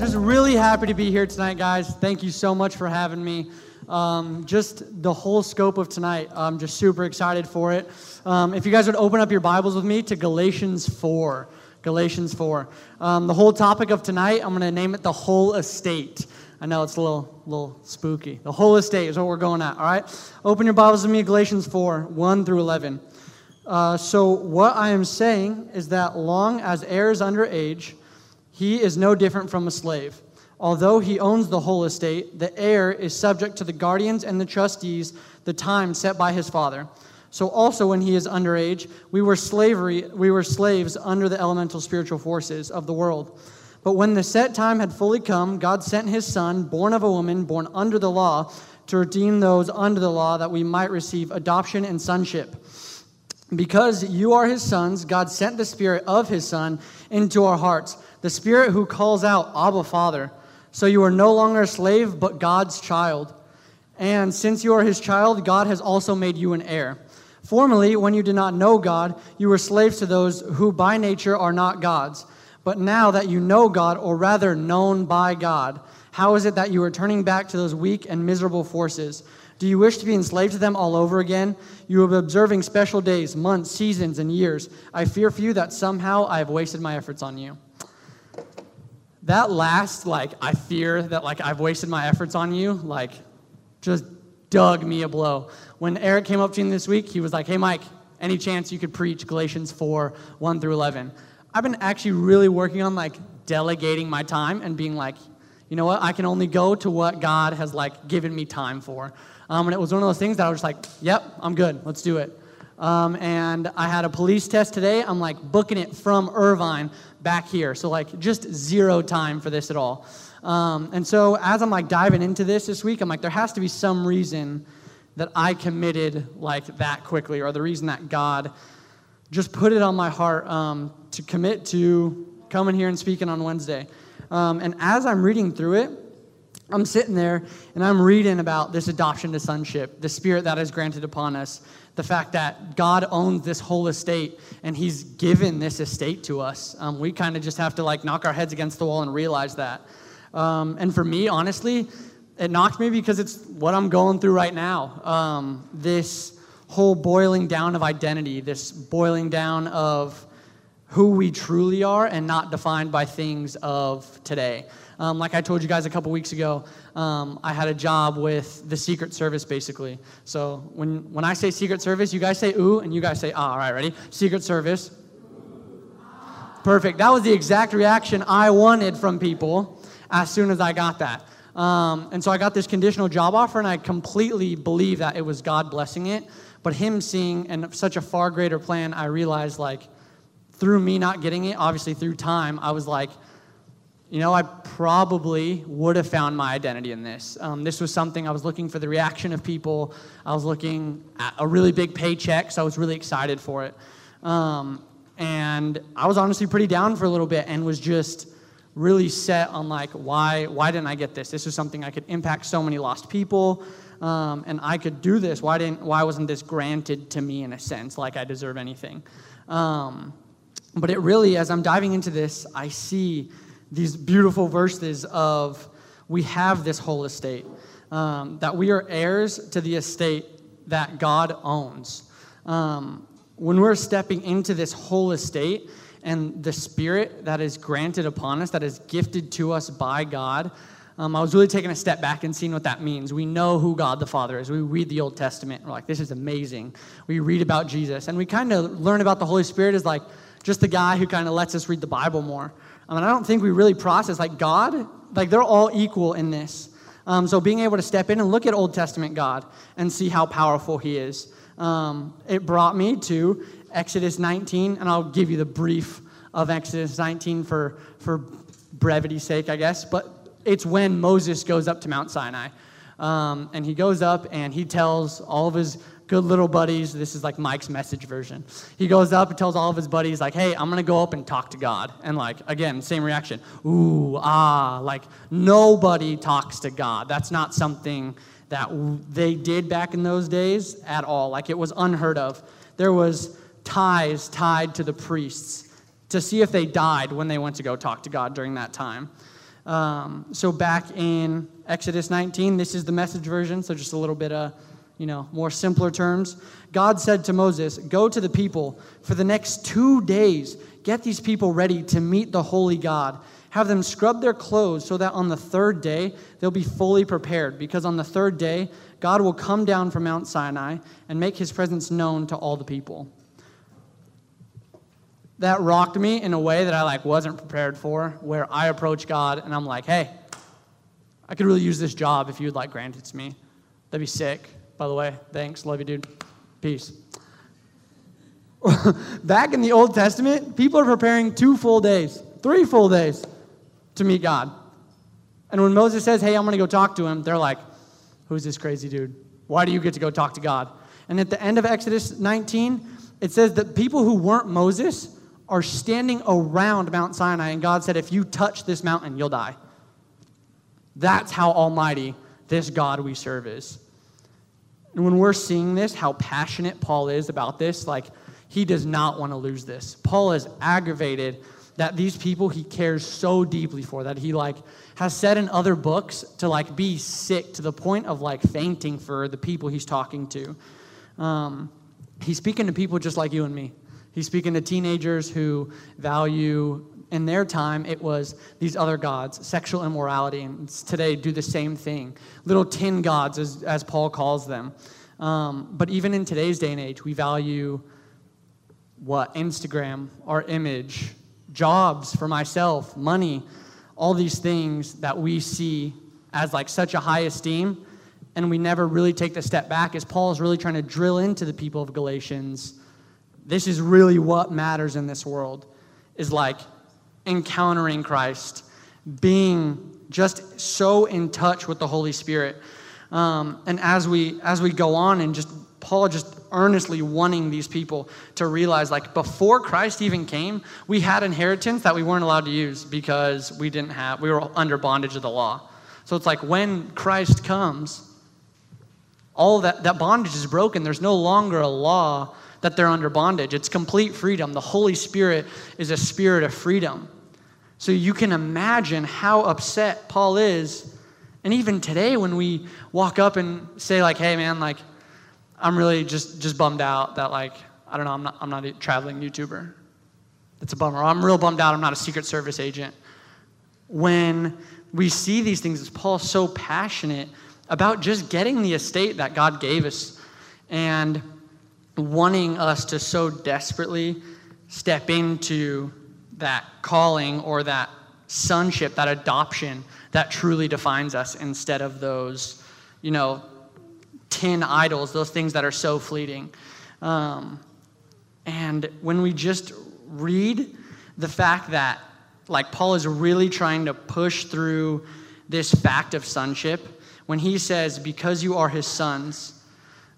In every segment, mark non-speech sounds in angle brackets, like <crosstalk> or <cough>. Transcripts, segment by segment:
Just really happy to be here tonight, guys. Thank you so much for having me. Um, just the whole scope of tonight, I'm just super excited for it. Um, if you guys would open up your Bibles with me to Galatians 4. Galatians 4. Um, the whole topic of tonight, I'm going to name it the whole estate. I know it's a little, little spooky. The whole estate is what we're going at, all right? Open your Bibles with me, Galatians 4, 1 through 11. Uh, so, what I am saying is that long as heirs under age, he is no different from a slave. Although he owns the whole estate, the heir is subject to the guardians and the trustees the time set by his father. So also when he is underage, we were slavery, we were slaves under the elemental spiritual forces of the world. But when the set time had fully come, God sent his son, born of a woman, born under the law, to redeem those under the law that we might receive adoption and sonship. Because you are his sons, God sent the spirit of his son into our hearts, the spirit who calls out, Abba, Father. So you are no longer a slave, but God's child. And since you are his child, God has also made you an heir. Formerly, when you did not know God, you were slaves to those who by nature are not God's. But now that you know God, or rather known by God, how is it that you are turning back to those weak and miserable forces? Do you wish to be enslaved to them all over again? You been observing special days, months, seasons, and years. I fear for you that somehow I have wasted my efforts on you. That last, like, I fear that, like, I've wasted my efforts on you, like, just dug me a blow. When Eric came up to me this week, he was like, hey, Mike, any chance you could preach Galatians 4 1 through 11? I've been actually really working on like delegating my time and being like, you know what, I can only go to what God has like given me time for. Um, and it was one of those things that I was like, yep, I'm good, let's do it. Um, and I had a police test today. I'm like booking it from Irvine back here. So like just zero time for this at all. Um, and so as I'm like diving into this this week, I'm like, there has to be some reason that I committed like that quickly, or the reason that God just put it on my heart um, to commit to coming here and speaking on Wednesday. Um, and as I'm reading through it, I'm sitting there and I'm reading about this adoption to sonship, the spirit that is granted upon us, the fact that God owns this whole estate and He's given this estate to us. Um, we kind of just have to like knock our heads against the wall and realize that. Um, and for me, honestly, it knocked me because it's what I'm going through right now. Um, this whole boiling down of identity, this boiling down of who we truly are and not defined by things of today. Um, like I told you guys a couple weeks ago, um, I had a job with the Secret Service basically. So when, when I say Secret Service, you guys say ooh and you guys say ah. All right, ready? Secret Service. Perfect. That was the exact reaction I wanted from people as soon as I got that. Um, and so I got this conditional job offer, and I completely believe that it was God blessing it. But Him seeing and such a far greater plan, I realized like through me not getting it, obviously through time, I was like, you know, I probably would have found my identity in this. Um, this was something I was looking for the reaction of people. I was looking at a really big paycheck, so I was really excited for it. Um, and I was honestly pretty down for a little bit and was just really set on like why why didn't I get this? This was something I could impact so many lost people, um, and I could do this. Why didn't why wasn't this granted to me in a sense like I deserve anything? Um, but it really, as I'm diving into this, I see these beautiful verses of we have this whole estate, um, that we are heirs to the estate that God owns. Um, when we're stepping into this whole estate and the spirit that is granted upon us, that is gifted to us by God, um, I was really taking a step back and seeing what that means. We know who God the Father is. We read the Old Testament. We're like, this is amazing. We read about Jesus. And we kind of learn about the Holy Spirit as like, just the guy who kind of lets us read the Bible more. I mean, I don't think we really process like God, like they're all equal in this. Um, so being able to step in and look at Old Testament God and see how powerful He is, um, it brought me to Exodus 19, and I'll give you the brief of Exodus 19 for for brevity's sake, I guess. But it's when Moses goes up to Mount Sinai. Um, and he goes up and he tells all of his good little buddies. This is like Mike's message version. He goes up and tells all of his buddies, like, hey, I'm going to go up and talk to God. And, like, again, same reaction. Ooh, ah. Like, nobody talks to God. That's not something that they did back in those days at all. Like, it was unheard of. There was ties tied to the priests to see if they died when they went to go talk to God during that time. Um, so back in Exodus 19, this is the message version, so just a little bit of you know, more simpler terms. God said to Moses, Go to the people for the next two days. Get these people ready to meet the holy God. Have them scrub their clothes so that on the third day they'll be fully prepared. Because on the third day, God will come down from Mount Sinai and make his presence known to all the people. That rocked me in a way that I like wasn't prepared for, where I approach God and I'm like, hey, I could really use this job if you'd like grant it to me. That'd be sick by the way. Thanks. Love you, dude. Peace. <laughs> Back in the Old Testament, people are preparing two full days, three full days to meet God. And when Moses says, Hey, I'm going to go talk to him, they're like, Who's this crazy dude? Why do you get to go talk to God? And at the end of Exodus 19, it says that people who weren't Moses are standing around Mount Sinai, and God said, If you touch this mountain, you'll die. That's how almighty this God we serve is. And when we're seeing this, how passionate Paul is about this, like he does not want to lose this. Paul is aggravated that these people he cares so deeply for that he like has said in other books to like be sick to the point of like fainting for the people he's talking to. Um, he's speaking to people just like you and me. He's speaking to teenagers who value in their time, it was these other gods, sexual immorality, and today do the same thing. Little tin gods, as, as Paul calls them. Um, but even in today's day and age, we value what? Instagram, our image, jobs for myself, money, all these things that we see as like such a high esteem, and we never really take the step back as Paul is really trying to drill into the people of Galatians. This is really what matters in this world is like encountering Christ, being just so in touch with the Holy Spirit. Um, and as we as we go on and just Paul just earnestly wanting these people to realize like before Christ even came, we had inheritance that we weren't allowed to use because we didn't have we were under bondage of the law. So it's like when Christ comes, all that, that bondage is broken. There's no longer a law that they're under bondage. It's complete freedom. The Holy Spirit is a spirit of freedom. So you can imagine how upset Paul is. And even today, when we walk up and say, like, hey, man, like, I'm really just, just bummed out that, like, I don't know, I'm not, I'm not a traveling YouTuber. That's a bummer. I'm real bummed out I'm not a Secret Service agent. When we see these things, as Paul's so passionate about just getting the estate that God gave us and wanting us to so desperately step into that calling or that sonship, that adoption that truly defines us instead of those, you know, tin idols, those things that are so fleeting. Um, and when we just read the fact that, like, Paul is really trying to push through this fact of sonship, when he says, Because you are his sons,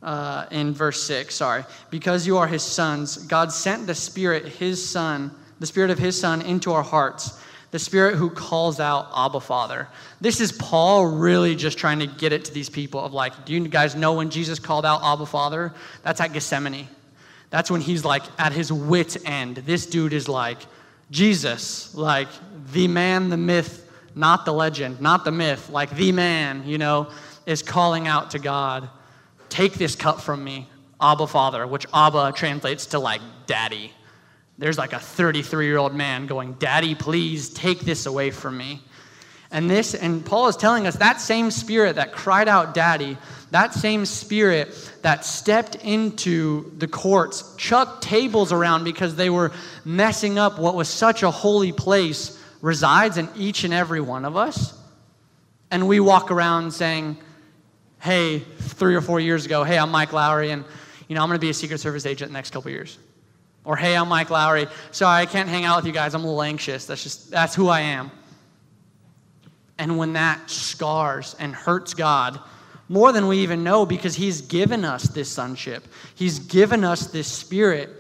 uh, in verse 6, sorry, because you are his sons, God sent the Spirit, his Son, the Spirit of his Son, into our hearts, the Spirit who calls out Abba Father. This is Paul really just trying to get it to these people of like, do you guys know when Jesus called out Abba Father? That's at Gethsemane. That's when he's like at his wit's end. This dude is like, Jesus, like the man, the myth, not the legend, not the myth, like the man, you know, is calling out to God. Take this cup from me, Abba Father, which Abba translates to like daddy. There's like a 33 year old man going, Daddy, please take this away from me. And this, and Paul is telling us that same spirit that cried out, Daddy, that same spirit that stepped into the courts, chucked tables around because they were messing up what was such a holy place, resides in each and every one of us. And we walk around saying, hey, three or four years ago, hey, I'm Mike Lowry, and you know, I'm going to be a Secret Service agent the next couple years. Or hey, I'm Mike Lowry. Sorry, I can't hang out with you guys. I'm a little anxious. That's just that's who I am. And when that scars and hurts God, more than we even know because he's given us this sonship. He's given us this spirit.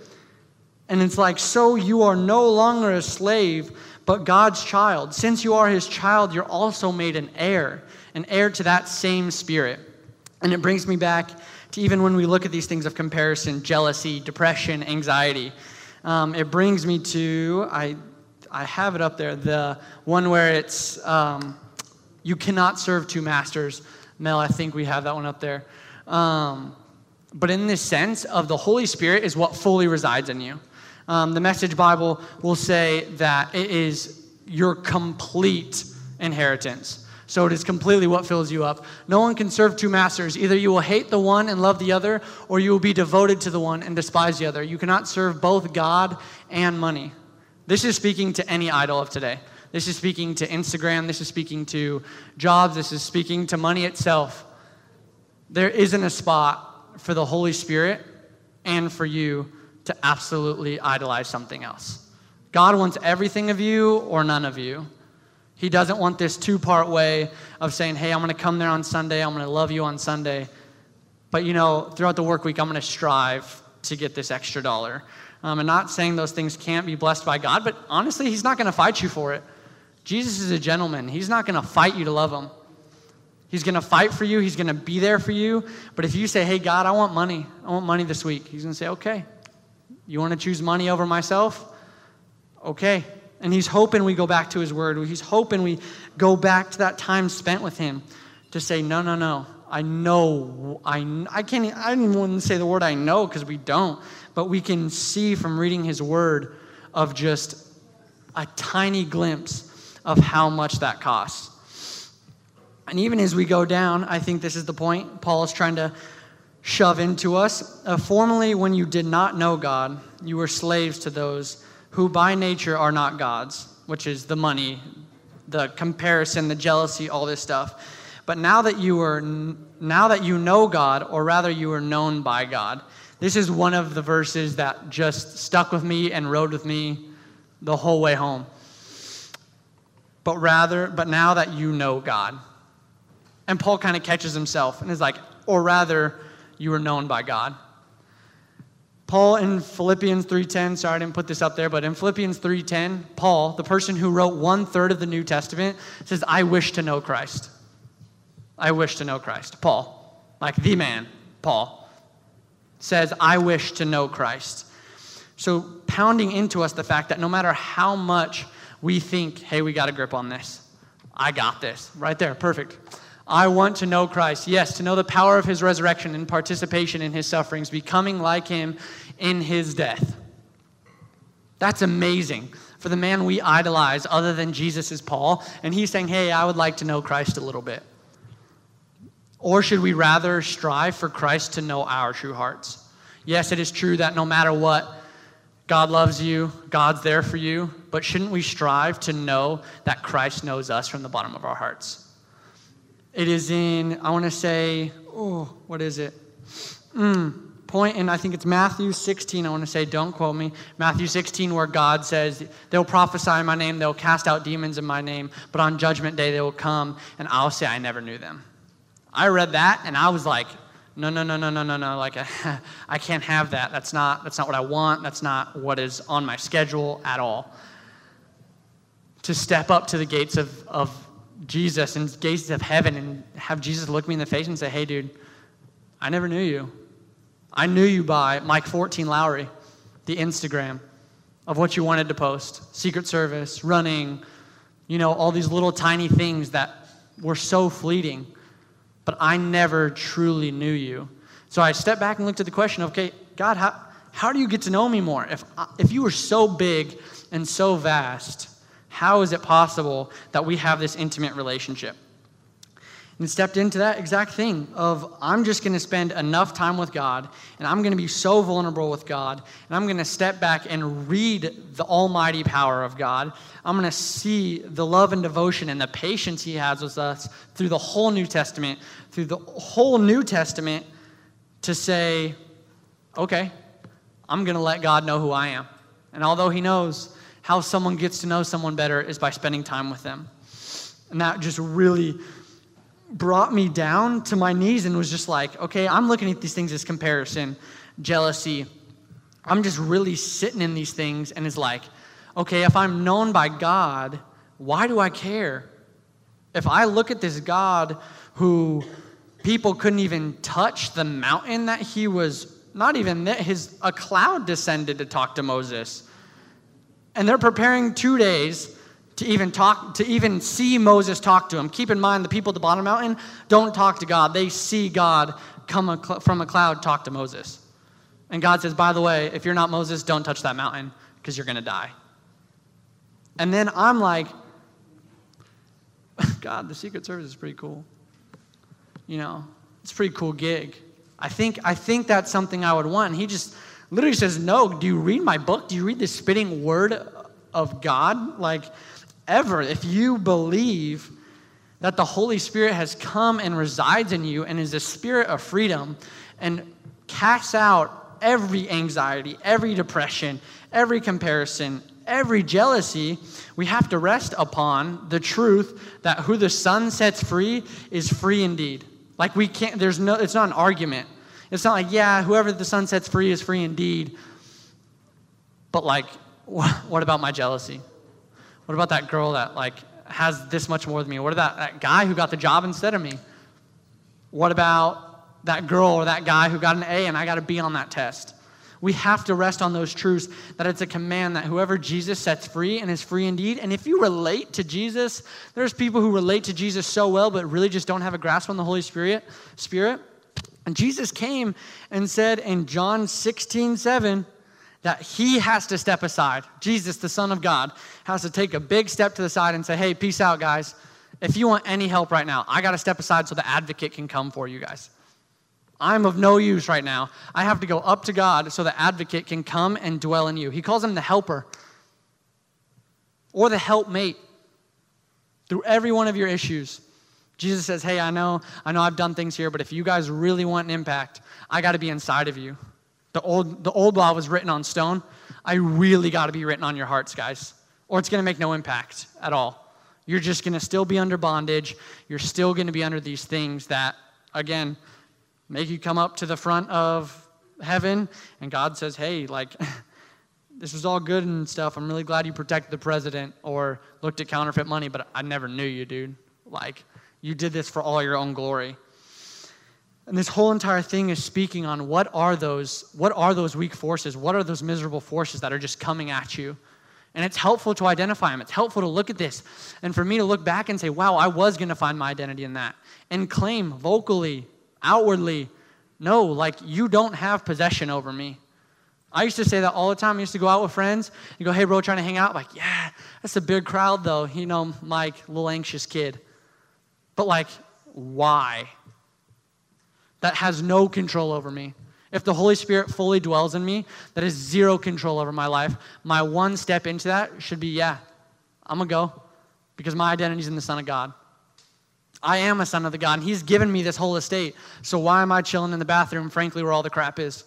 And it's like, so you are no longer a slave, but God's child. Since you are his child, you're also made an heir, an heir to that same spirit. And it brings me back to even when we look at these things of comparison jealousy, depression, anxiety. Um, it brings me to, I, I have it up there, the one where it's, um, you cannot serve two masters. Mel, I think we have that one up there. Um, but in this sense of the Holy Spirit is what fully resides in you. Um, the Message Bible will say that it is your complete inheritance. So it is completely what fills you up. No one can serve two masters. Either you will hate the one and love the other, or you will be devoted to the one and despise the other. You cannot serve both God and money. This is speaking to any idol of today. This is speaking to Instagram. This is speaking to jobs. This is speaking to money itself. There isn't a spot for the Holy Spirit and for you to absolutely idolize something else. God wants everything of you or none of you. He doesn't want this two part way of saying, hey, I'm going to come there on Sunday, I'm going to love you on Sunday. But you know, throughout the work week, I'm going to strive to get this extra dollar. Um, and not saying those things can't be blessed by God, but honestly, He's not going to fight you for it. Jesus is a gentleman. He's not going to fight you to love him. He's going to fight for you. He's going to be there for you. But if you say, hey, God, I want money, I want money this week, he's going to say, okay. You want to choose money over myself? Okay. And he's hoping we go back to his word. He's hoping we go back to that time spent with him to say, no, no, no. I know. I, I can't, I didn't say the word I know because we don't. But we can see from reading his word of just a tiny glimpse of how much that costs. And even as we go down, I think this is the point Paul is trying to shove into us. Uh, formerly, when you did not know God, you were slaves to those who by nature are not God's, which is the money, the comparison, the jealousy, all this stuff. But now that you are now that you know God, or rather you are known by God, this is one of the verses that just stuck with me and rode with me the whole way home but rather, but now that you know God. And Paul kind of catches himself and is like, or rather, you are known by God. Paul in Philippians 3:10, sorry I didn't put this up there, but in Philippians 3:10, Paul, the person who wrote one third of the New Testament, says, I wish to know Christ. I wish to know Christ. Paul, like the man, Paul, says, I wish to know Christ. So pounding into us the fact that no matter how much we think, hey, we got a grip on this. I got this. Right there, perfect. I want to know Christ. Yes, to know the power of his resurrection and participation in his sufferings, becoming like him in his death. That's amazing. For the man we idolize, other than Jesus, is Paul. And he's saying, hey, I would like to know Christ a little bit. Or should we rather strive for Christ to know our true hearts? Yes, it is true that no matter what, God loves you, God's there for you, but shouldn't we strive to know that Christ knows us from the bottom of our hearts? It is in, I want to say, oh, what is it? Mm, point in, I think it's Matthew 16, I want to say, don't quote me. Matthew 16, where God says, They'll prophesy in my name, they'll cast out demons in my name, but on judgment day they will come, and I'll say, I never knew them. I read that, and I was like, no, no, no, no, no, no, no. Like, <laughs> I can't have that. That's not, that's not what I want. That's not what is on my schedule at all. To step up to the gates of, of Jesus and gates of heaven and have Jesus look me in the face and say, hey, dude, I never knew you. I knew you by Mike 14 Lowry, the Instagram of what you wanted to post Secret Service, running, you know, all these little tiny things that were so fleeting but I never truly knew you. So I stepped back and looked at the question okay, God, how, how do you get to know me more? If, if you were so big and so vast, how is it possible that we have this intimate relationship? And stepped into that exact thing of I'm just going to spend enough time with God and I'm going to be so vulnerable with God and I'm going to step back and read the almighty power of God. I'm going to see the love and devotion and the patience he has with us through the whole New Testament, through the whole New Testament to say, okay, I'm going to let God know who I am. And although he knows how someone gets to know someone better is by spending time with them. And that just really brought me down to my knees and was just like, okay, I'm looking at these things as comparison, jealousy. I'm just really sitting in these things and it's like, okay, if I'm known by God, why do I care? If I look at this God who people couldn't even touch the mountain that he was not even that his a cloud descended to talk to Moses. And they're preparing 2 days to even talk to even see Moses talk to him. Keep in mind the people at the bottom mountain don't talk to God. They see God come from a cloud talk to Moses. And God says, "By the way, if you're not Moses, don't touch that mountain because you're going to die." And then I'm like, <laughs> God, the Secret Service is pretty cool. You know, it's a pretty cool gig. I think, I think that's something I would want. And he just literally says, No, do you read my book? Do you read the spitting word of God? Like, ever. If you believe that the Holy Spirit has come and resides in you and is a spirit of freedom and casts out every anxiety, every depression, every comparison, every jealousy, we have to rest upon the truth that who the Son sets free is free indeed. Like we can't, there's no, it's not an argument. It's not like, yeah, whoever the Son sets free is free indeed. But like, <laughs> what about my jealousy? What about that girl that like has this much more than me? What about that guy who got the job instead of me? What about that girl or that guy who got an A and I got a B on that test? We have to rest on those truths that it's a command that whoever Jesus sets free and is free indeed. And if you relate to Jesus, there's people who relate to Jesus so well but really just don't have a grasp on the Holy Spirit. Spirit. And Jesus came and said in John 16, 7, that he has to step aside. Jesus, the Son of God, has to take a big step to the side and say, hey, peace out, guys. If you want any help right now, I got to step aside so the advocate can come for you guys. I'm of no use right now. I have to go up to God so the advocate can come and dwell in you. He calls him the helper or the helpmate through every one of your issues. Jesus says, Hey, I know, I know I've done things here, but if you guys really want an impact, I got to be inside of you. The old, the old law was written on stone. I really got to be written on your hearts, guys, or it's going to make no impact at all. You're just going to still be under bondage. You're still going to be under these things that, again, make you come up to the front of heaven and God says, hey, like, <laughs> this was all good and stuff. I'm really glad you protected the president or looked at counterfeit money, but I never knew you, dude. Like, you did this for all your own glory. And this whole entire thing is speaking on what are those what are those weak forces? What are those miserable forces that are just coming at you? And it's helpful to identify them. It's helpful to look at this and for me to look back and say, "Wow, I was going to find my identity in that." And claim vocally outwardly, no, like you don't have possession over me. I used to say that all the time. I used to go out with friends and go, hey, bro, trying to hang out? Like, yeah, that's a big crowd, though. You know, Mike, little anxious kid. But, like, why? That has no control over me. If the Holy Spirit fully dwells in me, that is zero control over my life. My one step into that should be, yeah, I'm going to go because my identity is in the Son of God. I am a son of the God, and He's given me this whole estate. So why am I chilling in the bathroom, frankly, where all the crap is?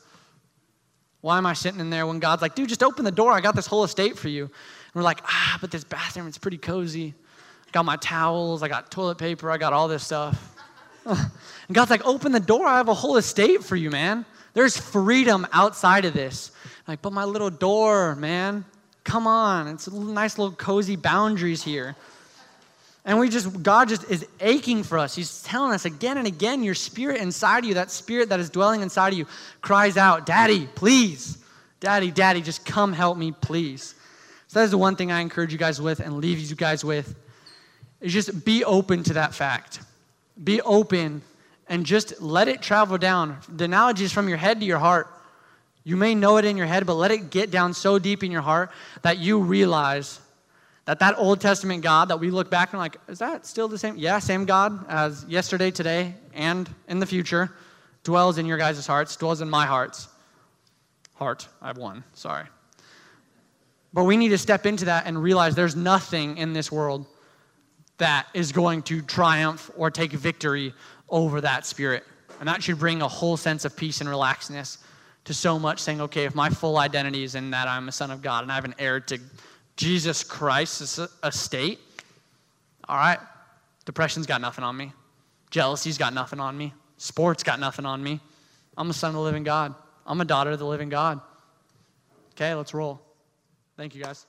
Why am I sitting in there when God's like, dude, just open the door. I got this whole estate for you. And we're like, ah, but this bathroom, it's pretty cozy. I got my towels, I got toilet paper, I got all this stuff. And <laughs> God's like, open the door. I have a whole estate for you, man. There's freedom outside of this. I'm like, but my little door, man. Come on. It's a nice little cozy boundaries here. And we just, God just is aching for us. He's telling us again and again, your spirit inside of you, that spirit that is dwelling inside of you, cries out, Daddy, please. Daddy, Daddy, just come help me, please. So that is the one thing I encourage you guys with and leave you guys with is just be open to that fact. Be open and just let it travel down. The analogy is from your head to your heart. You may know it in your head, but let it get down so deep in your heart that you realize that that Old Testament God that we look back and like, is that still the same? Yeah, same God as yesterday, today, and in the future, dwells in your guys' hearts, dwells in my heart's heart. I have one, sorry. But we need to step into that and realize there's nothing in this world that is going to triumph or take victory over that spirit. And that should bring a whole sense of peace and relaxedness to so much saying, okay, if my full identity is in that I'm a son of God and I have an heir to Jesus Christ's estate, all right, Depression's got nothing on me. Jealousy's got nothing on me. Sports got nothing on me. I'm a son of the living God. I'm a daughter of the living God. Okay, let's roll. Thank you, guys.